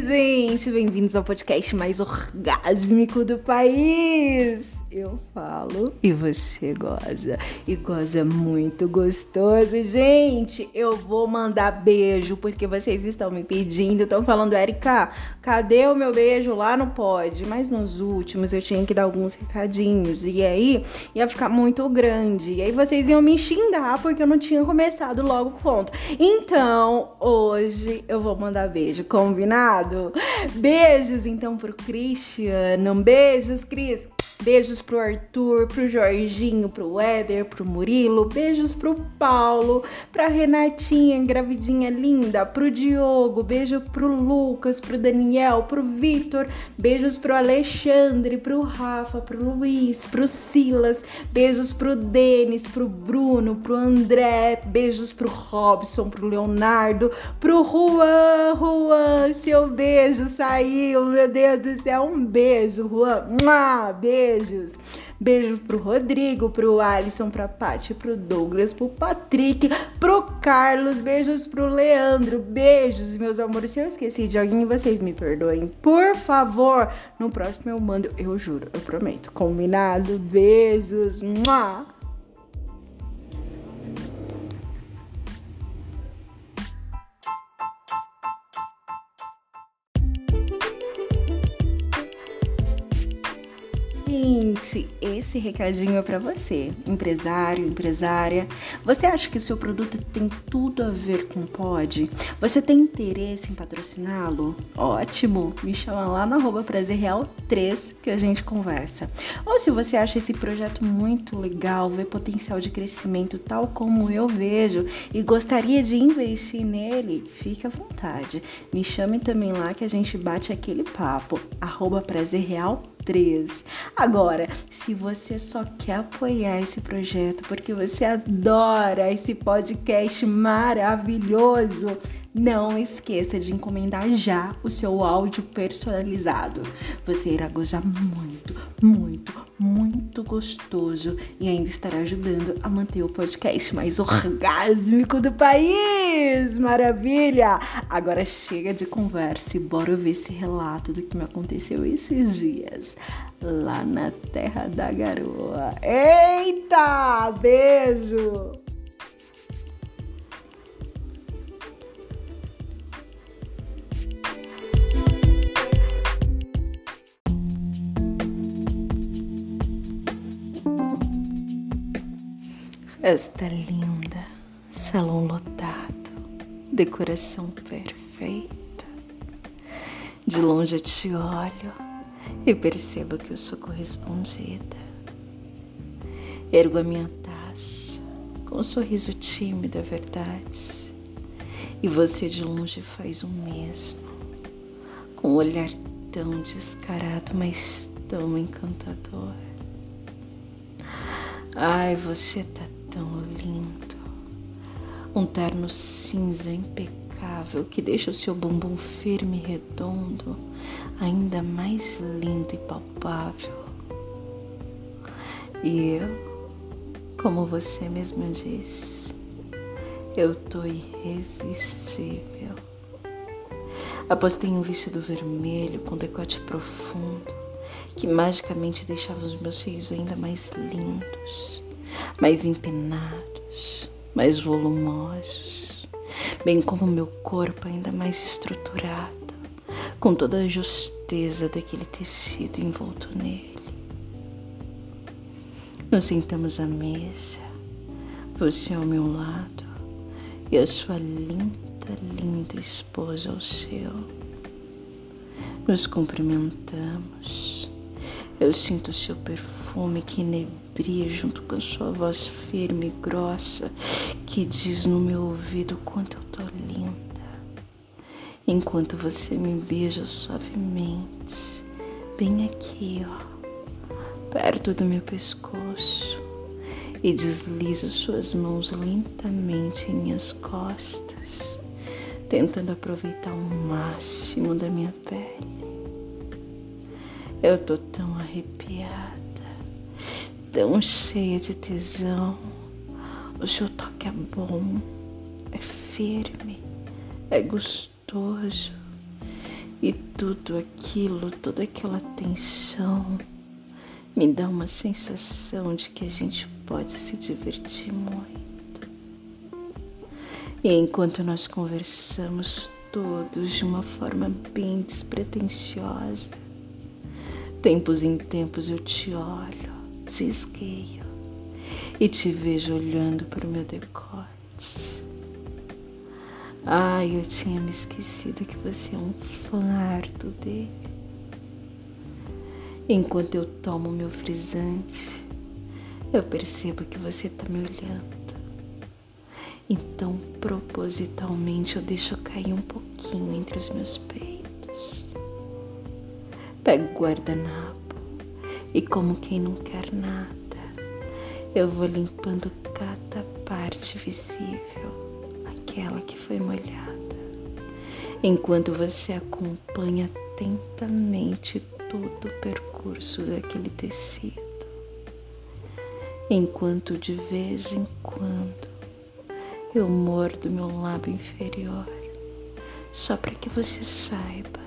gente, bem-vindos ao podcast mais orgásmico do país. Eu falo e você goza. E goza muito gostoso. Gente, eu vou mandar beijo porque vocês estão me pedindo. Estão falando, Erika, cadê o meu beijo? Lá não pode. Mas nos últimos eu tinha que dar alguns recadinhos. E aí ia ficar muito grande. E aí vocês iam me xingar porque eu não tinha começado logo o conto. Então, hoje eu vou mandar beijo. Combinado? Beijos então pro Cristiano. Beijos, Cris. Beijos pro Arthur, pro Jorginho, pro Éder, pro Murilo. Beijos pro Paulo, pra Renatinha, gravidinha linda, pro Diogo. Beijo pro Lucas, pro Daniel, pro Vitor. Beijos pro Alexandre, pro Rafa, pro Luiz, pro Silas. Beijos pro Denis, pro Bruno, pro André. Beijos pro Robson, pro Leonardo, pro Juan. Juan, seu beijo saiu, meu Deus do céu. Um beijo, Juan. Beijo beijos. Beijo pro Rodrigo, pro Alisson, pra Paty, pro Douglas, pro Patrick, pro Carlos. Beijos pro Leandro. Beijos, meus amores. Se eu esqueci de alguém, vocês me perdoem. Por favor, no próximo eu mando, eu juro, eu prometo. Combinado? Beijos. Mua! Gente, esse recadinho é para você, empresário, empresária. Você acha que o seu produto tem tudo a ver com pod? Você tem interesse em patrociná-lo? Ótimo! Me chama lá no arroba Prazer Real 3 que a gente conversa. Ou se você acha esse projeto muito legal, vê potencial de crescimento tal como eu vejo e gostaria de investir nele, fique à vontade. Me chame também lá que a gente bate aquele papo. Arroba Prazer Real 3. Agora, se você só quer apoiar esse projeto porque você adora esse podcast maravilhoso, não esqueça de encomendar já o seu áudio personalizado. Você irá gozar muito, muito, muito gostoso e ainda estará ajudando a manter o podcast mais orgásmico do país. Maravilha! Agora chega de conversa e bora ver esse relato do que me aconteceu esses dias lá na terra da garoa. Eita! Beijo! Festa linda, salão lotado, decoração perfeita. De longe eu te olho e percebo que eu sou correspondida. Ergo a minha taça com um sorriso tímido, é verdade. E você de longe faz o mesmo, com um olhar tão descarado, mas tão encantador. Ai, você tá tão lindo. Um terno cinza impecável que deixa o seu bumbum firme e redondo ainda mais lindo e palpável. E eu, como você mesmo disse, eu tô irresistível. Apostei um vestido vermelho com decote profundo que magicamente deixava os meus seios ainda mais lindos mais empinados, mais volumosos, bem como meu corpo ainda mais estruturado, com toda a justeza daquele tecido envolto nele. Nos sentamos à mesa, você ao meu lado e a sua linda, linda esposa ao seu. Nos cumprimentamos. Eu sinto seu perfume que inebria brilha junto com a sua voz firme e grossa que diz no meu ouvido quanto eu tô linda. Enquanto você me beija suavemente, bem aqui, ó, perto do meu pescoço, e desliza suas mãos lentamente em minhas costas, tentando aproveitar o máximo da minha pele. Eu tô tão arrepiada tão cheia de tesão. O seu toque é bom, é firme, é gostoso. E tudo aquilo, toda aquela tensão, me dá uma sensação de que a gente pode se divertir muito. E enquanto nós conversamos todos de uma forma bem despretensiosa, tempos em tempos eu te olho, te esgueio e te vejo olhando para o meu decote. Ai, eu tinha me esquecido que você é um fardo dele. Enquanto eu tomo meu frisante, eu percebo que você está me olhando. Então, propositalmente, eu deixo cair um pouquinho entre os meus peitos. Pego o guardanapo e, como quem não quer nada, eu vou limpando cada parte visível, aquela que foi molhada, enquanto você acompanha atentamente todo o percurso daquele tecido, enquanto de vez em quando eu mordo meu lábio inferior, só para que você saiba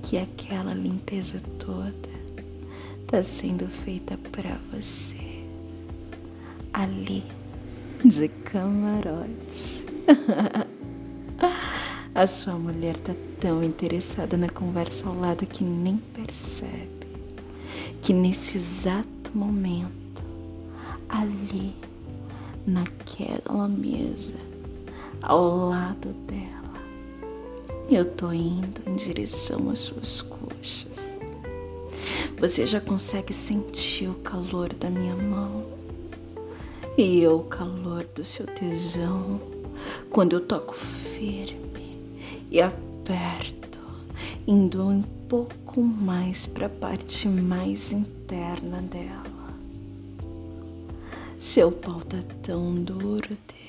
que aquela limpeza toda está sendo feita para você, ali de camarote. A sua mulher tá tão interessada na conversa ao lado que nem percebe que nesse exato momento, ali, naquela mesa, ao lado dela, eu tô indo em direção às suas coxas. Você já consegue sentir o calor da minha mão e eu o calor do seu tesão quando eu toco firme e aperto, indo um pouco mais para a parte mais interna dela. Seu pau tá tão duro de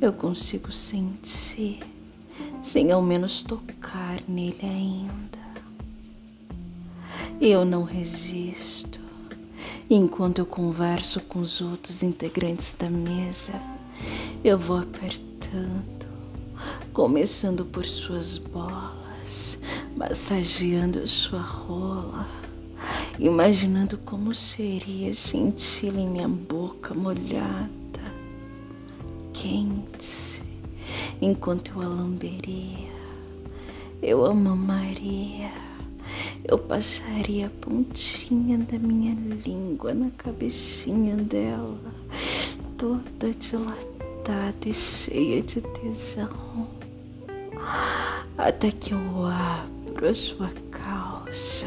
eu consigo sentir sem ao menos tocar nele ainda. Eu não resisto. Enquanto eu converso com os outros integrantes da mesa, eu vou apertando começando por suas bolas, massageando sua rola, imaginando como seria senti-la em minha boca molhada, quente, enquanto eu a lamberia, eu a mamaria, eu passaria a pontinha da minha língua na cabecinha dela, toda dilatada e cheia de tesão até que eu abro a sua calça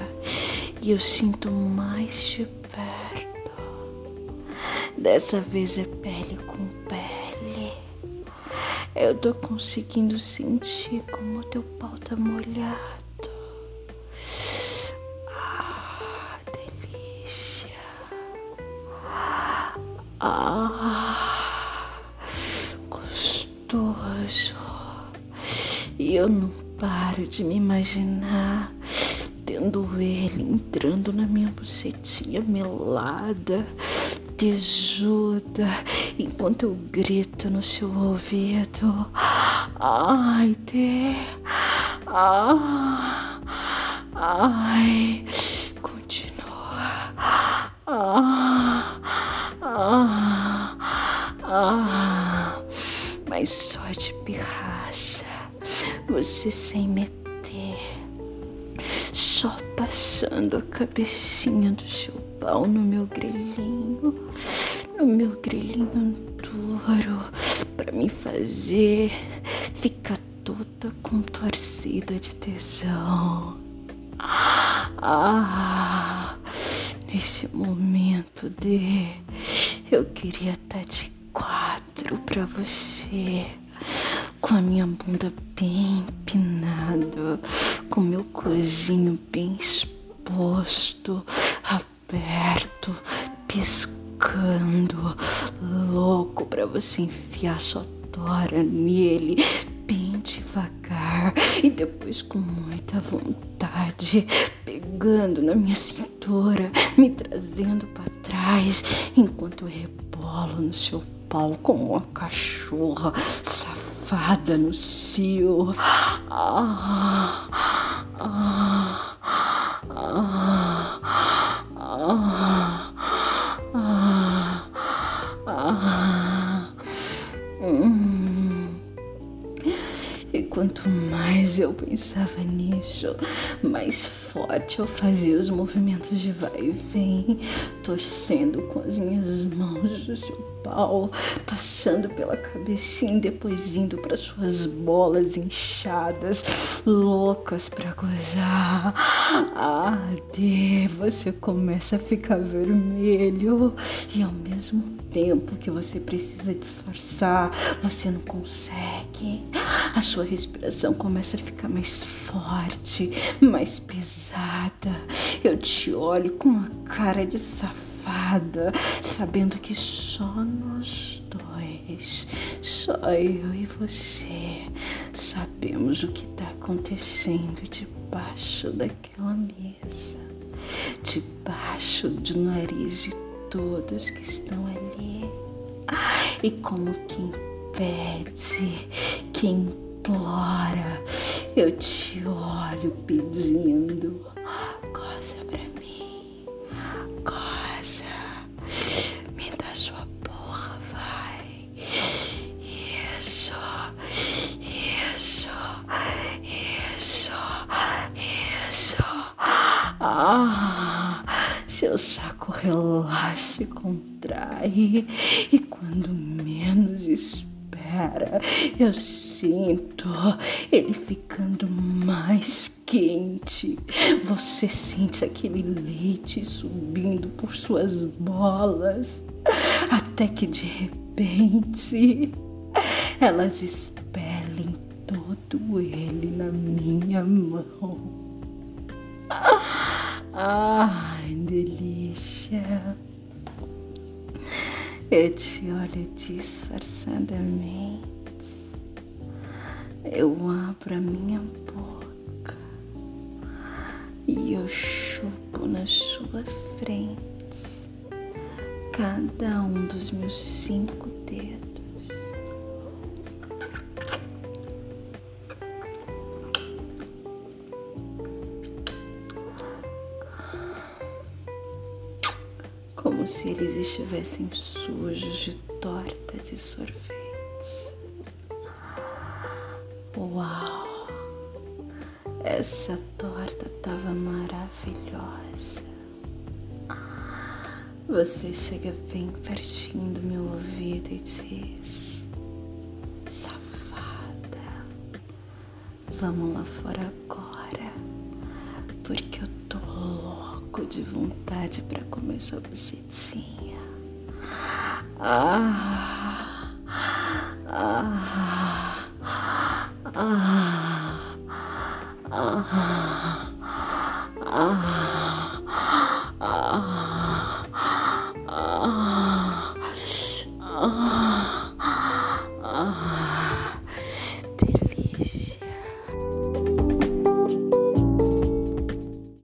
e eu sinto mais de perto. Dessa vez é pele com pele. Eu tô conseguindo sentir como teu pau tá molhado. E eu não paro de me imaginar tendo ele entrando na minha bucetinha melada, tesuda, enquanto eu grito no seu ouvido. Ai, Dê. Ah, ai, continua. Ah, mas só de pirraça você sem meter, só passando a cabecinha do seu pau no meu grelhinho, no meu grelhinho duro, para me fazer ficar toda contorcida de tesão. Ah, nesse momento de eu queria estar de quatro para você. Com a minha bunda bem empinada, com meu cojinho bem exposto, aberto, piscando, louco para você enfiar sua tora nele bem devagar e depois com muita vontade, pegando na minha cintura, me trazendo para trás enquanto eu rebolo no seu pau como uma cachorra safada no cio. E quanto mais eu pensava nisso, mais forte eu fazia os movimentos de vai e vem, torcendo com as minhas mãos o seu pau, passando pela cabecinha, depois indo para suas bolas inchadas, loucas para gozar. Ah, de você começa a ficar vermelho e ao mesmo tempo que você precisa disfarçar, você não consegue. A sua respiração começa a ficar mais forte, mais pesada. Eu te olho com uma cara de sabendo que só nós dois, só eu e você, sabemos o que está acontecendo debaixo daquela mesa, debaixo do nariz de todos que estão ali. E como quem pede, quem implora, eu te olho pedindo, goza pra seu saco relaxa e contrai, e quando menos espera, eu sinto ele ficando mais quente. Você sente aquele leite subindo por suas bolas, até que de repente elas expelem todo ele na minha mão. Ai, delícia! Eu te olho disfarçadamente. Eu abro a minha boca e eu chupo na sua frente cada um dos meus cinco dedos. Se eles estivessem sujos de torta de sorvete. Uau! Essa torta estava maravilhosa. Você chega bem pertinho do meu ouvido e diz: Safada, vamos lá fora agora, porque eu de vontade para comer sua bucetinha. Ah,